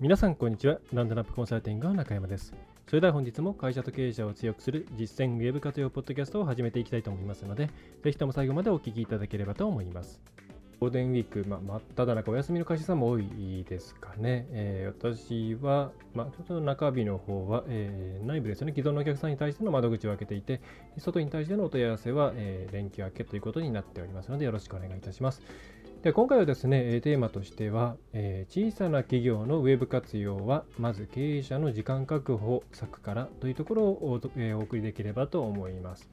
皆さんこんにちはランドナップコンサルティングの中山ですそれでは本日も会社と経営者を強くする実践ウェブ活用ポッドキャストを始めていきたいと思いますのでぜひとも最後までお聞きいただければと思いますゴールデンウィーク、まあ、真っ只中お休みの会社さんも多いですかね。えー、私は、まあ、ちょっと中日の方は、えー、内部ですね、既存のお客さんに対しての窓口を開けていて、外に対してのお問い合わせは、えー、連休明けということになっておりますので、よろしくお願いいたします。で今回はですね、テーマとしては、えー、小さな企業のウェブ活用は、まず経営者の時間確保策からというところをお,、えー、お送りできればと思います。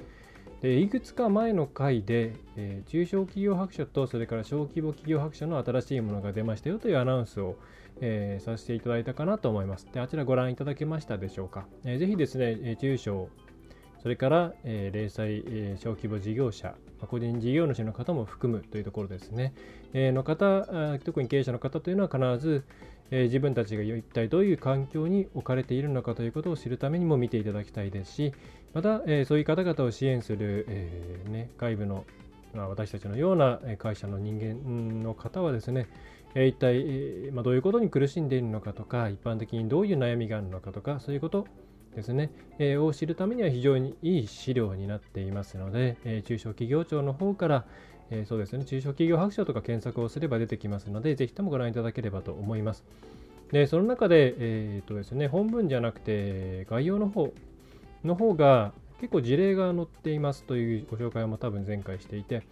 でいくつか前の回で、えー、中小企業白書とそれから小規模企業白書の新しいものが出ましたよというアナウンスを、えー、させていただいたかなと思います。であちらご覧いただけましたでしょうか。えー、ぜひですね、中小、それから、えー、零細、えー、小規模事業者、個人事業主の方も含むというところですね。えー、の方、特に経営者の方というのは必ず、えー、自分たちが一体どういう環境に置かれているのかということを知るためにも見ていただきたいですし、また、えー、そういう方々を支援する、えーね、外部の、まあ、私たちのような会社の人間の方はですね、一体、えまあ、どういうことに苦しんでいるのかとか、一般的にどういう悩みがあるのかとか、そういうことですね、えー、を知るためには非常にいい資料になっていますので、えー、中小企業庁の方から、えー、そうですね、中小企業白書とか検索をすれば出てきますので、ぜひともご覧いただければと思います。で、その中で、えーとですね、本文じゃなくて、概要の方の方が結構事例が載っていますというご紹介も多分前回していて、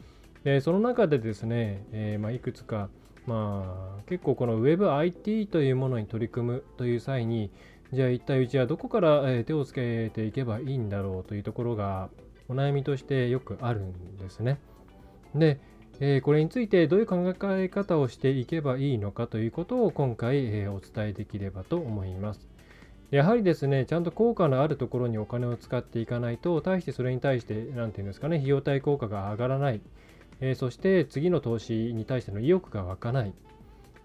でその中でですね、え、まあ、いくつか、まあ、結構この WebIT というものに取り組むという際に、じゃあ一体うちはどこから手をつけていけばいいんだろうというところがお悩みとしてよくあるんですね。で、え、これについてどういう考え方をしていけばいいのかということを今回、え、お伝えできればと思います。やはりですね、ちゃんと効果のあるところにお金を使っていかないと、対してそれに対して、何て言うんですかね、費用対効果が上がらない、え、そして次の投資に対しての意欲が湧かない、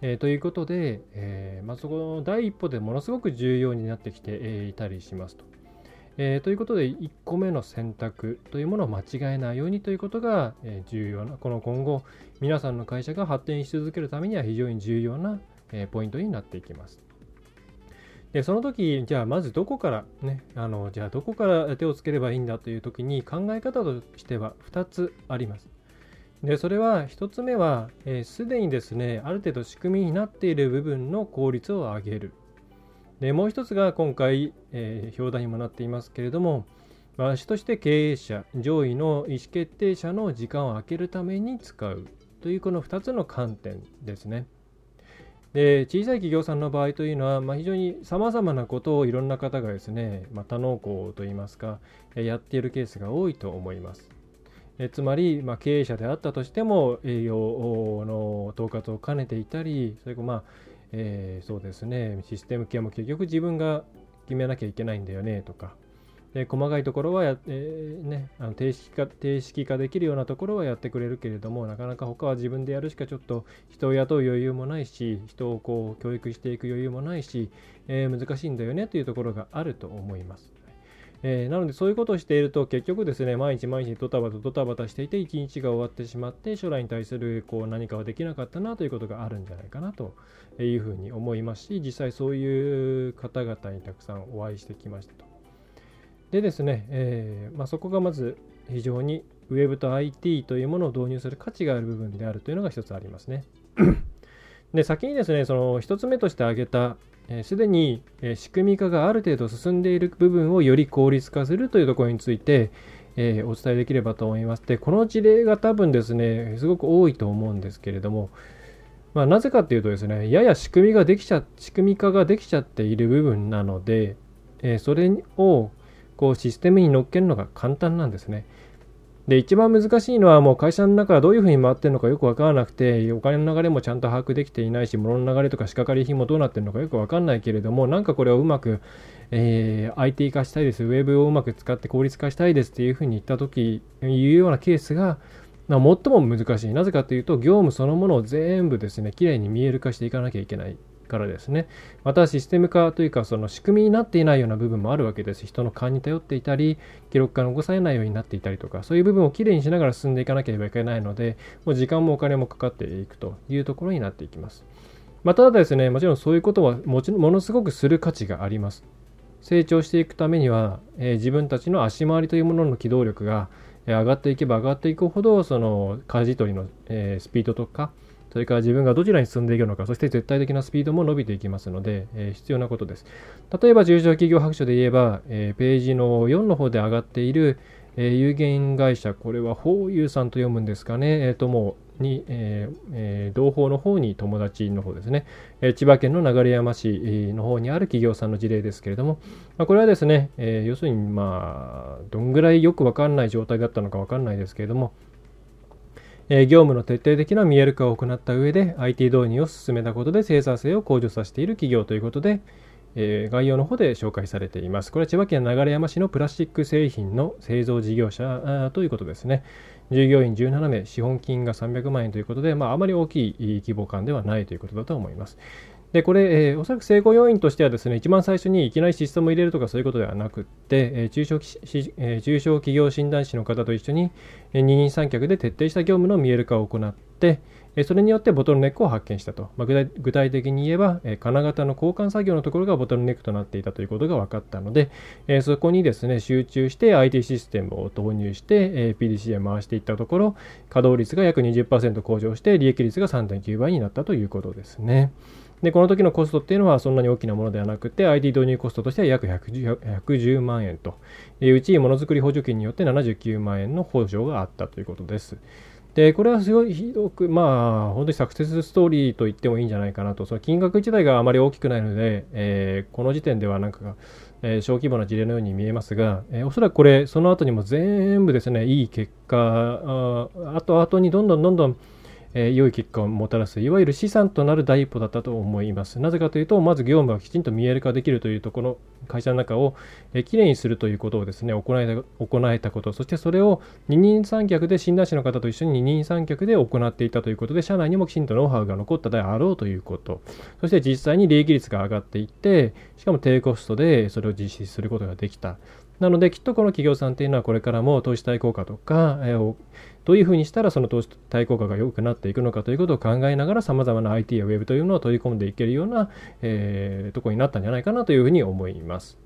えー、ということで、えー、まあ、そこの第一歩でものすごく重要になってきてえいたりしますと。えー、ということで、1個目の選択というものを間違えないようにということが、え重要な、この今後、皆さんの会社が発展し続けるためには非常に重要な、えポイントになっていきます。で、その時、じゃあまずどこからね、あの、じゃあどこから手をつければいいんだという時に考え方としては2つあります。でそれは1つ目はすで、えー、にですねある程度仕組みになっている部分の効率を上げる。でもう1つが今回、えー、表題にもなっていますけれども主として経営者上位の意思決定者の時間を空けるために使う。というこの2つの観点ですね。で小さい企業さんの場合というのは、まあ、非常にさまざまなことをいろんな方がですね、まあ、多能工といいますかやっているケースが多いと思います。えつまり、まあ、経営者であったとしても営業の統括を兼ねていたりそれからまあ、えー、そうですねシステム系も結局自分が決めなきゃいけないんだよねとかで細かいところはや、えー、ね、あの定式化定式化できるようなところはやってくれるけれどもなかなか他は自分でやるしかちょっと人を雇う余裕もないし人をこう教育していく余裕もないし、えー、難しいんだよねというところがあると思います。えー、なのでそういうことをしていると結局ですね毎日毎日ドタバタドタバタしていて一日が終わってしまって将来に対するこう何かはできなかったなということがあるんじゃないかなというふうに思いますし実際そういう方々にたくさんお会いしてきましたと。でですね、えー、まあ、そこがまず非常に Web と IT というものを導入する価値がある部分であるというのが一つありますね。で先にですねその一つ目として挙げたすで、に、え仕組み化がある程度進んでいる部分をより効率化するというところについて、えお伝えできればと思います。で、この事例が多分ですね、すごく多いと思うんですけれども、まあ、なぜかっていうとですね、やや仕組みができちゃ、仕組み化ができちゃっている部分なので、えそれをこうシステムに乗っけるのが簡単なんですね。で、一番難しいのはもう会社の中がどういうふうに回ってるのかよくわからなくて、お金の流れもちゃんと把握できていないし、物の流れとか仕掛かり品もどうなってるのかよくわかんないけれども、なんかこれをうまく、えー、IT 化したいです、ウェブをうまく使って効率化したいですっていうふうに言ったとき、いうようなケースが、最も難しい。なぜかというと、業務そのものを全部ですね、きれいに見える化していかなきゃいけないからですね。またシステム化というか、その仕組みになっていないような部分もあるわけです。人の勘に頼っていたり、記録が残されないようになっていたりとか、そういう部分をきれいにしながら進んでいかなければいけないので、もう時間もお金もかかっていくというところになっていきます。まただですね、もちろんそういうことはもちものすごくする価値があります。成長していくためには、えー、自分たちの足回りというものの機動力が上がっていけば上がっていくほどその舵取りの、えー、スピードとかそれから自分がどちらに進んでいくのかそして絶対的なスピードも伸びていきますので、えー、必要なことです。例えば中小企業白書で言えば、えー、ページの4の方で上がっている、え有限会社これは法友さんと読むんですかね。えっ、ともに、えーえー、同胞の方に友達の方ですね、えー、千葉県の流山市の方にある企業さんの事例ですけれども、まあ、これはですね、えー、要するにまあどんぐらいよくわかんない状態だったのかわかんないですけれども、業務の徹底的な見える化を行った上で IT 導入を進めたことで生産性を向上させている企業ということで、概要の方で紹介されています。これは千葉県流山市のプラスチック製品の製造事業者ということですね。従業員17名、資本金が300万円ということで、まあ、あまり大きい規模感ではないということだと思います。で、これ、えー、おそらく成功要因としてはですね、一番最初にいきなりシステムを入れるとかそういうことではなくって、えー、中小えー、中小企業診断士の方と一緒に、え、二人三脚で徹底した業務の見える化を行って、それによってボトルネックを発見したと。まあ、具体的に言えば、金型の交換作業のところがボトルネックとなっていたということが分かったので、そこにですね、集中して IT システムを導入して、PDC へ回していったところ、稼働率が約20%向上して、利益率が3.9倍になったということですね。で、この時のコストっていうのはそんなに大きなものではなくて、ID 導入コストとしては約110万円という、うちものづくり補助金によって79万円の補助があったということです。で、これはすごいひどく、まあ、本当にサクセスストーリーと言ってもいいんじゃないかなと、その金額自体があまり大きくないので、えー、この時点ではなんか、えー、小規模な事例のように見えますが、えー、おそらくこれ、その後にも全部ですね、いい結果、あと後々にどんどんどんどんえー、良い結果をもたらすいわゆる資産となる第一歩だったと思います。なぜかというと、まず業務がきちんと見える化できるというところ、会社の中を、えー、きれいにするということをですね、行えた行えたこと、そしてそれを二人三脚で診断士の方と一緒に二人三脚で行っていたということで、社内にもきちんとノウハウが残ったであろうということ、そして実際に利益率が上がっていって、しかも低コストでそれを実施することができた。なので、きっとこの企業さんというのはこれからも投資対効果とか、えー、どういうふうにしたらその投資対効果が良くなっていくのかということを考えながらさまざまな IT や Web というのを取り込んでいけるような、えー、ところになったんじゃないかなというふうに思います。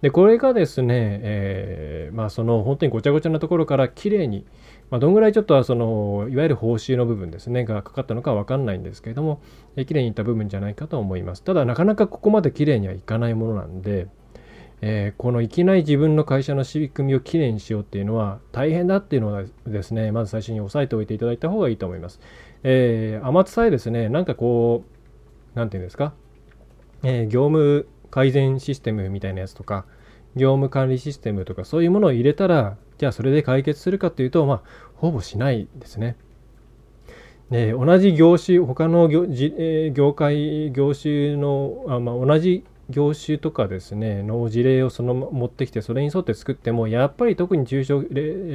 でこれがですね、えー、まあ、その本当にごちゃごちゃなところからきれいに、まあ、どんぐらいちょっとはそのいわゆる報酬の部分ですねがかかったのか分かんないんですけれども、えー、きれいにいった部分じゃないかと思います。ただなかなかここまできれいにはいかないものなんで、えー、このいきなり自分の会社の仕組みをきれいにしようっていうのは大変だっていうのはですね、まず最初に押さえておいていただいた方がいいと思います。えー、甘つさえですね、なんかこう、なんていうんですか、えー、業務改善システムみたいなやつとか、業務管理システムとかそういうものを入れたら、じゃあそれで解決するかっていうと、まあ、ほぼしないですね。で同じ業種、他の業,、え、業界、業種のあ、まあ、同じ業種とかですねの事例をその持ってきてそれに沿って作ってもやっぱり特に中小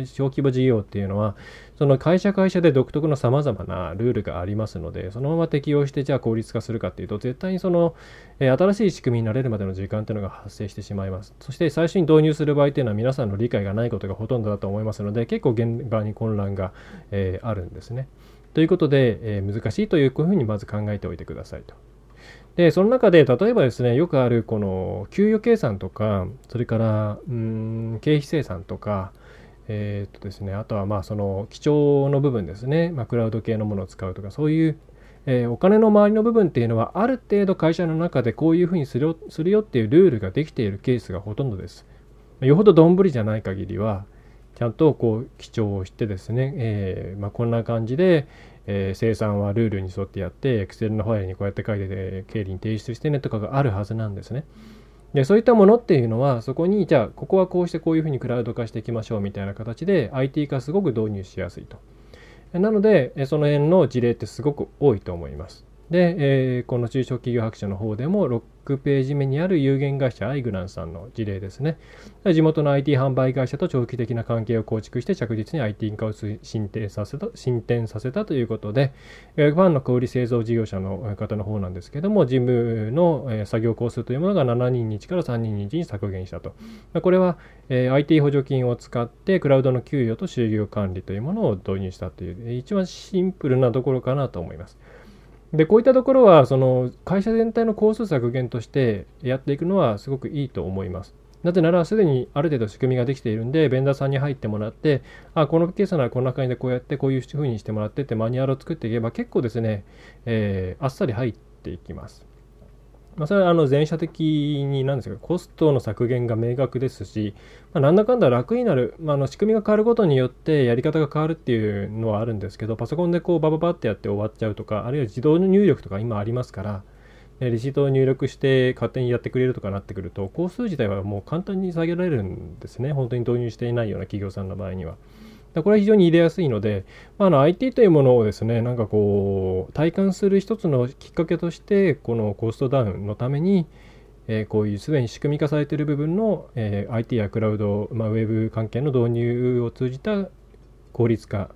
小規模事業っていうのはその会社会社で独特のさまざまなルールがありますのでそのまま適用してじゃあ効率化するかっていうと絶対にその、え新しい仕組みになれるまでの時間っていうのが発生してしまいますそして最初に導入する場合っていうのは皆さんの理解がないことがほとんどだと思いますので結構現場に混乱が、えー、あるんですねということで、えー、難しいというふうにまず考えておいてくださいと。で、その中で、例えばですね、よくあるこの給与計算とか、それから、うん、経費生産とか、えー、っとですね、あとはまあその基調の部分ですね、まあ、クラウド系のものを使うとか、そういう、えー、お金の周りの部分っていうのは、ある程度会社の中でこういうふうにするよするよっていうルールができているケースがほとんどです。よほどどんぶりじゃない限りは、ちゃんとこう記帳をしてですね、えーまあ、こんな感じで、えー、生産はルールに沿ってやって、Excel のファイルにこうやって書いて経理に提出してねとかがあるはずなんですね。でそういったものっていうのはそこにじゃあここはこうしてこういうふうにクラウド化していきましょうみたいな形で IT 化すごく導入しやすいと。なのでその辺の事例ってすごく多いと思います。で、えー、この中小企業白書の方でも6ページ目にある有限会社アイグランさんの事例ですね。地元の IT 販売会社と長期的な関係を構築して着実に IT 化を進展させた進展させたということで、ファンの小売製造事業者の方の方なんですけども、事務の作業工数というものが7人日から3人日に削減したと。これは IT 補助金を使ってクラウドの給与と就業管理というものを導入したという、一番シンプルなところかなと思います。でこういったところはその会社全体の工数削減としてやっていくのはすごくいいと思います。なぜならすでにある程度仕組みができているんで、ベンダーさんに入ってもらって、あ、このケースならこんな感じでこうやってこういうふうにしてもらってってマニュアルを作っていけば結構ですね、えー、あっさり入っていきます。まあ、それはあの全社的になんですけど、コストの削減が明確ですし、まあ、なんだかんだ楽になる、まあ、の仕組みが変わることによってやり方が変わるっていうのはあるんですけど、パソコンでこうバババってやって終わっちゃうとか、あるいは自動の入力とか今ありますから、レシートを入力して勝手にやってくれるとかなってくると、工数自体はもう簡単に下げられるんですね、本当に導入していないような企業さんの場合には。これは非常に入れやすいので、まあ、の IT というものをですね、なんかこう、体感する一つのきっかけとして、このコストダウンのために、え、こういうすでに仕組み化されている部分の、え、IT やクラウド、まあ、ウェブ関係の導入を通じた効率化っ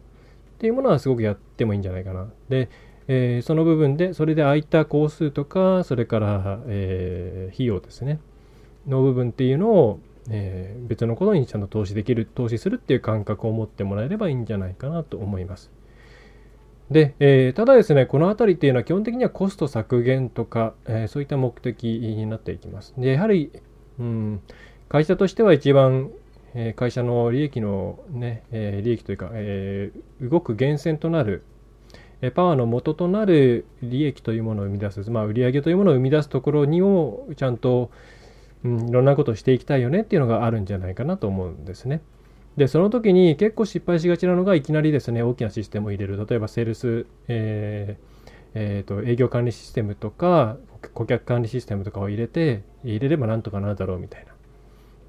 ていうものはすごくやってもいいんじゃないかな。で、えー、その部分で、それで空いた工数とか、それから、え費用ですね、の部分っていうのを、えー、別のことにちゃんと投資できる、投資するっていう感覚を持ってもらえればいいんじゃないかなと思います。で、えー、ただですね、この辺りっていうのは基本的にはコスト削減とか、えー、そういった目的になっていきます。で、やはり、うん、会社としては一番、え会社の利益のね、え利益というか、え動く源泉となる、えパワーの元となる利益というものを生み出す、まあ、売上というものを生み出すところにをちゃんと、うん、いろんなことをしていきたいよねっていうのがあるんじゃないかなと思うんですね。で、その時に結構失敗しがちなのがいきなりですね、大きなシステムを入れる。例えば、セールス、えーえーと、営業管理システムとか、顧客管理システムとかを入れて、入れればなんとかなるだろうみたいな。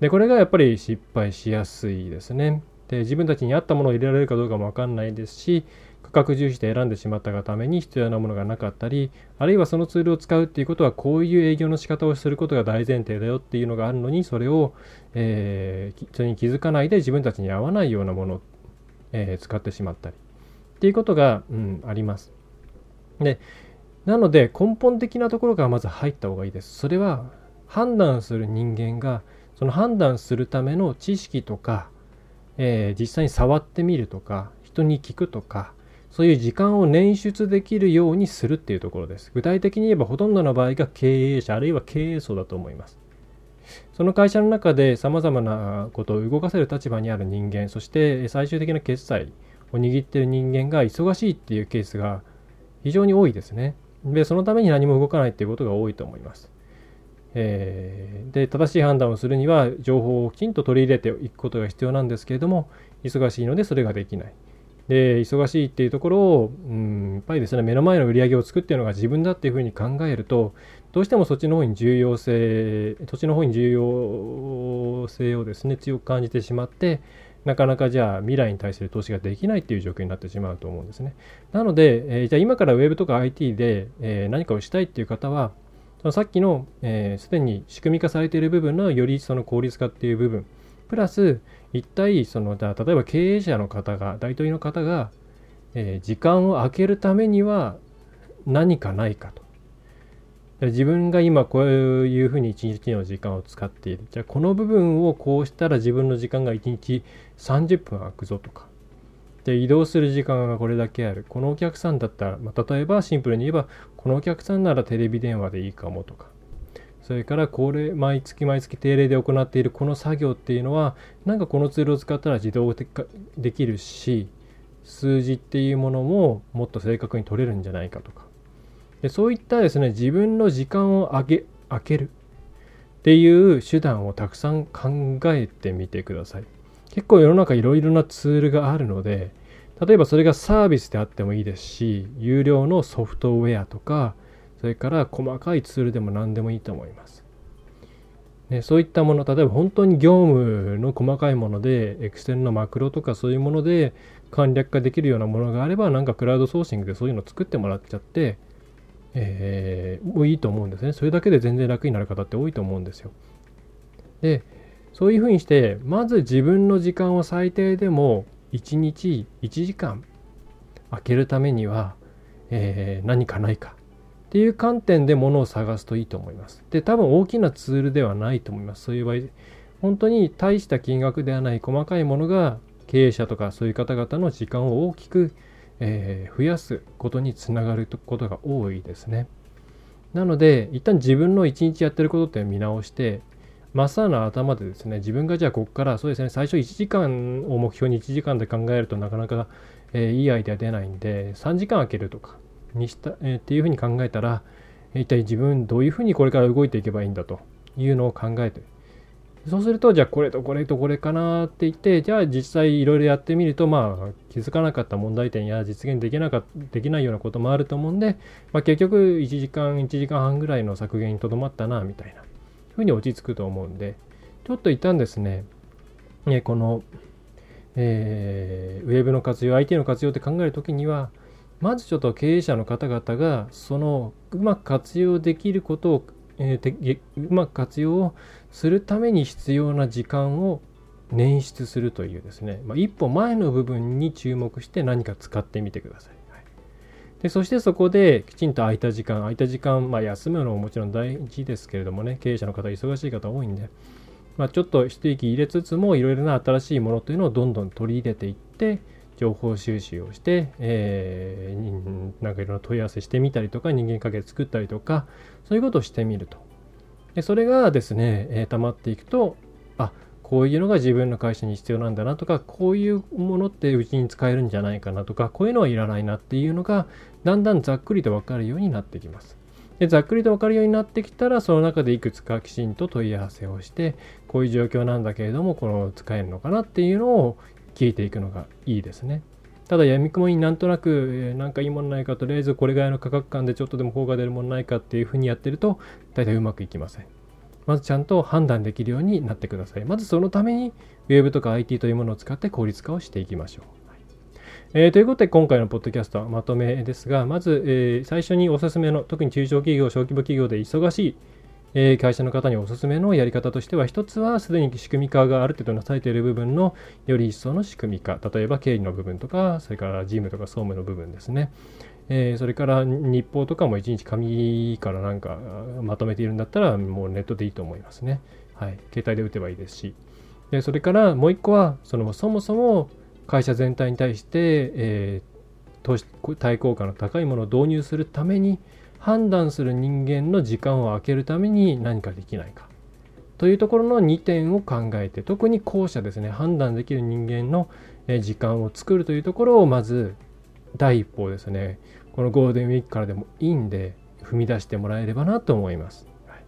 で、これがやっぱり失敗しやすいですね。で、自分たちに合ったものを入れられるかどうかもわかんないですし、価格重視で選んでしまったがために必要なものがなかったり、あるいはそのツールを使うっていうことはこういう営業の仕方をすることが大前提だよっていうのがあるのに、それを、えー、それに気づかないで自分たちに合わないようなものを、えー、使ってしまったりっていうことが、うん、あります。で、なので根本的なところからまず入った方がいいです。それは判断する人間がその判断するための知識とか、えー、実際に触ってみるとか人に聞くとかそういう時間を捻出できるようにするっていうところです。具体的に言えばほとんどの場合が経営者あるいは経営層だと思います。その会社の中でさまざまなことを動かせる立場にある人間、そして最終的な決済を握っている人間が忙しいっていうケースが非常に多いですね。で、そのために何も動かないっていうことが多いと思います。えー、で、正しい判断をするには情報をきちんと取り入れていくことが必要なんですけれども、忙しいのでそれができない。で忙しいっていうところを、うん、やっぱりですね目の前の売り上げを作ってるのが自分だっていうふうに考えるとどうしてもそっちの方に重要性土地の方に重要性をですね強く感じてしまってなかなかじゃあ未来に対する投資ができないっていう状況になってしまうと思うんですね。なので、えー、じゃあ今から Web とか IT で、えー、何かをしたいっていう方はさっきのすで、えー、に仕組み化されている部分のよりその効率化っていう部分プラス一体その例えば経営者の方が大統領の方が、えー、時間を空けるためには何かないかと。自分が今こういうふうに一日の時間を使っている。じゃあこの部分をこうしたら自分の時間が1日30分空くぞとか。で移動する時間がこれだけある。このお客さんだったら、まあ、例えばシンプルに言えばこのお客さんならテレビ電話でいいかもとか。それからこれ毎月毎月定例で行っているこの作業っていうのはなんかこのツールを使ったら自動的化できるし数字っていうものももっと正確に取れるんじゃないかとか。でそういったですね自分の時間を上げ開けるっていう手段をたくさん考えてみてください。結構世の中いろいろなツールがあるので例えばそれがサービスであってもいいですし有料のソフトウェアとかそれから細かいツールでも何でもいいと思います。ね、そういったもの、例えば本当に業務の細かいもので、エクセルのマクロとかそういうもので簡略化できるようなものがあれば、なんかクラウドソーシングでそういうのを作ってもらっちゃって、えー、もういいと思うんですね。それだけで全然楽になる方って多いと思うんですよ。で、そういうふうにして、まず自分の時間を最低でも1日1時間空けるためには、えー、何かないかっていう観点でものを探すといいと思います。で、多分大きなツールではないと思います。そういう場合、本当に大した金額ではない細かいものが経営者とかそういう方々の時間を大きく、えー、増やすことにつながることが多いですね。なので、一旦自分の一日やってることって見直して、まっさらな頭でですね、自分がじゃあここからそうですね、最初1時間を目標に1時間で考えるとなかなか、えー、いいアイデア出ないんで、3時間空けるとかにした、えー、っていうふうに考えたら、一体自分どういうふうにこれから動いていけばいいんだというのを考えて、そうすると、じゃあこれとこれとこれかなって言って、じゃあ実際いろいろやってみると、まあ気づかなかった問題点や実現できなかできないようなこともあると思うんで、まあ、結局1時間、1時間半ぐらいの削減にとどまったな、みたいなふうに落ち着くと思うんで、ちょっと一旦ですね、この、えー、ウェブの活用、IT の活用って考えるときには、まずちょっと経営者の方々が、そのうまく活用できることを、えー、うまく活用をするために必要な時間を捻出するというですね、まあ、一歩前の部分に注目して何か使ってみてください。はい、でそしてそこできちんと空いた時間、空いた時間、まあ、休むのももちろん大事ですけれどもね、経営者の方、忙しい方多いんで、まあ、ちょっと一息入れつつも、いろいろな新しいものというのをどんどん取り入れていって、情報収集をして、えー、なんかいろんな問い合わせしてみたりとか、人間関係作ったりとか、そういうことをしてみると。でそれがですね、えー、溜まっていくとあこういうのが自分の会社に必要なんだなとかこういうものってうちに使えるんじゃないかなとかこういうのはいらないなっていうのがだんだんざっくりと分かるようになってきます。でざっくりと分かるようになってきたらその中でいくつかきちんと問い合わせをしてこういう状況なんだけれどもこの使えるのかなっていうのを聞いていくのがいいですね。ただ、やみくもになんとなく、え、なんかいいものないか、とりあえずこれぐらいの価格感でちょっとでも効果出るものないかっていうふうにやってると、大体うまくいきません。まずちゃんと判断できるようになってください。まずそのために、Web とか IT というものを使って効率化をしていきましょう。えー、ということで、今回のポッドキャストはまとめですが、まず、えー、最初におすすめの、特に中小企業、小規模企業で忙しいえ会社の方におすすめのやり方としては、一つはすでに仕組み化がある程度なされている部分のより一層の仕組み化、例えば経理の部分とか、それから事務とか総務の部分ですね。えー、それから日報とかも1日紙からなんかまとめているんだったら、もうネットでいいと思いますね。はい。携帯で打てばいいですし。でそれからもう一個は、そのそもそも会社全体に対して、えー、投資対効果の高いものを導入するために、判断する人間の時間を空けるために何かできないか。というところの2点を考えて特に後者ですね。判断できる人間の時間を作るというところをまず第一歩ですね。このゴールデンウィークからでもいいんで踏み出してもらえればなと思います、はい、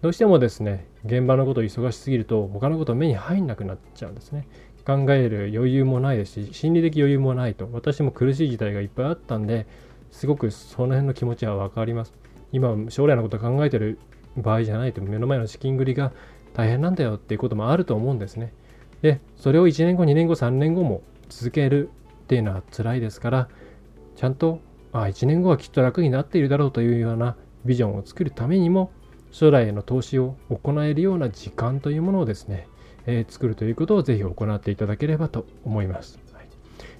どうしてもですね現場のことを忙しすぎると他のこと目に入んなくなっちゃうんですね。考える余裕もないですし心理的余裕もないと私も苦しい時代がいっぱいあったんですごくその辺の気持ちは分かります。今、将来のこと考えてる場合じゃないと、目の前の資金繰りが大変なんだよっていうこともあると思うんですね。で、それを1年後、2年後、3年後も続けるっていうのは辛いですから、ちゃんと、あ、1年後はきっと楽になっているだろうというようなビジョンを作るためにも、将来への投資を行えるような時間というものをですね、えー、作るということをぜひ行っていただければと思います。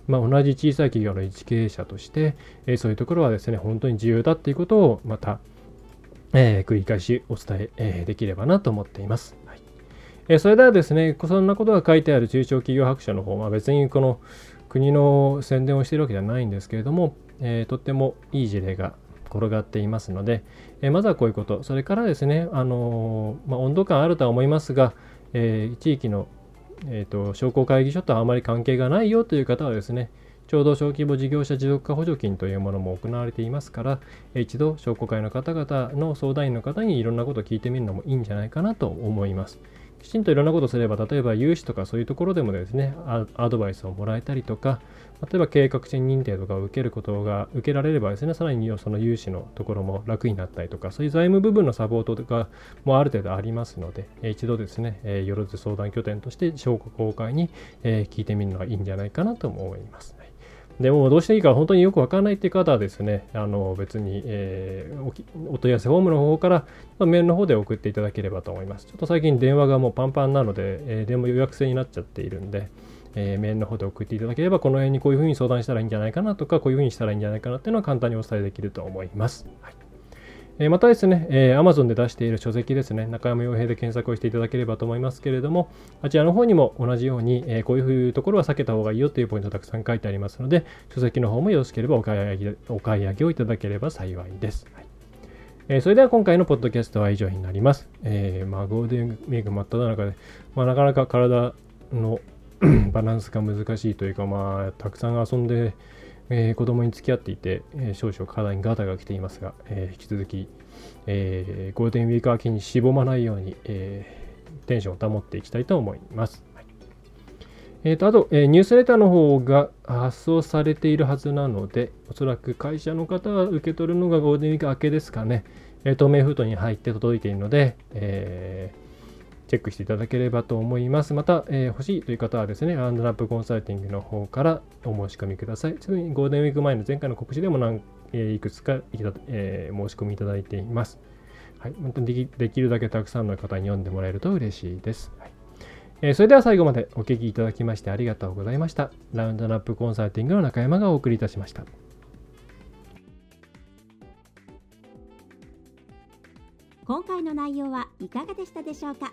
まあ、同じ小さい企業の一経営者として、えー、そういうところはですね、本当に重要だっていうことをまた、えー、繰り返しお伝ええー、できればなと思っています。はいえー、それではですね、そんなことが書いてある中小企業白書の方、まあ、別にこの国の宣伝をしているわけではないんですけれども、えー、とってもいい事例が転がっていますので、えー、まずはこういうこと、それからですね、あの、まあ、温度感あるとは思いますが、えー、地域のえーと、商工会議所とあまり関係がないよという方はですね、ちょうど小規模事業者持続化補助金というものも行われていますから、一度商工会の方々の相談員の方にいろんなことを聞いてみるのもいいんじゃないかなと思います。きちんといろんなことをすれば、例えば融資とかそういうところでもですね、アドバイスをもらえたりとか、例えば計画性認定とかを受けることが受けられればですね、さらにその融資のところも楽になったりとか、そういう財務部分のサポートがもある程度ありますので、一度ですね、よろず相談拠点として商工会に聞いてみるのがいいんじゃないかなと思います。でもどうしていいか本当によくわからないっていう方はですね、あの別に、えー、お問い合わせフォームの方から、まあ、メールの方で送っていただければと思います。ちょっと最近電話がもうパンパンなので、えー、電話予約制になっちゃっているんで、えー、メールの方で送っていただければ、この辺にこういうふうに相談したらいいんじゃないかなとか、こういうふうにしたらいいんじゃないかなっていうのは簡単にお伝えできると思います。はいえまたですね、えー、Amazon で出している書籍ですね、中山洋平で検索をしていただければと思いますけれども、あちらの方にも同じように、えー、こういうところは避けた方がいいよというポイントたくさん書いてありますので、書籍の方もよろしければお買い上げお買い上げをいただければ幸いです。はいえー、それでは今回のポッドキャストは以上になります。え、まあ、ゴールデンウィーク真っ只中で、まあ、なかなか体の バランスが難しいというか、まあ、たくさん遊んで、えー、子供に付き合っていて、えー、少々体にガタが来ていますが、えー、引き続き、えー、ゴールデンウィーク明けにしぼまないように、えー、テンションを保っていきたいと思います。えーと、あと、えー、ニュースレターの方が発送されているはずなので、おそらく会社の方は受け取るのがゴールデンウィーク明けですかね。えー、透明封筒に入って届いているので、えーチェックしていただければと思います。また、えー、欲しいという方はですね、ランドラップコンサルティングの方からお申し込みください。ちなみにゴールデンウィーク前の前回の告知でも何、えー、いくつかえー、申し込みいただいています。はい、本当にできできるだけたくさんの方に読んでもらえると嬉しいです。はいえー、それでは最後までお聞きいただきましてありがとうございました。ラウンドナップコンサルティングの中山がお送りいたしました。今回の内容はいかがでしたでしょうか？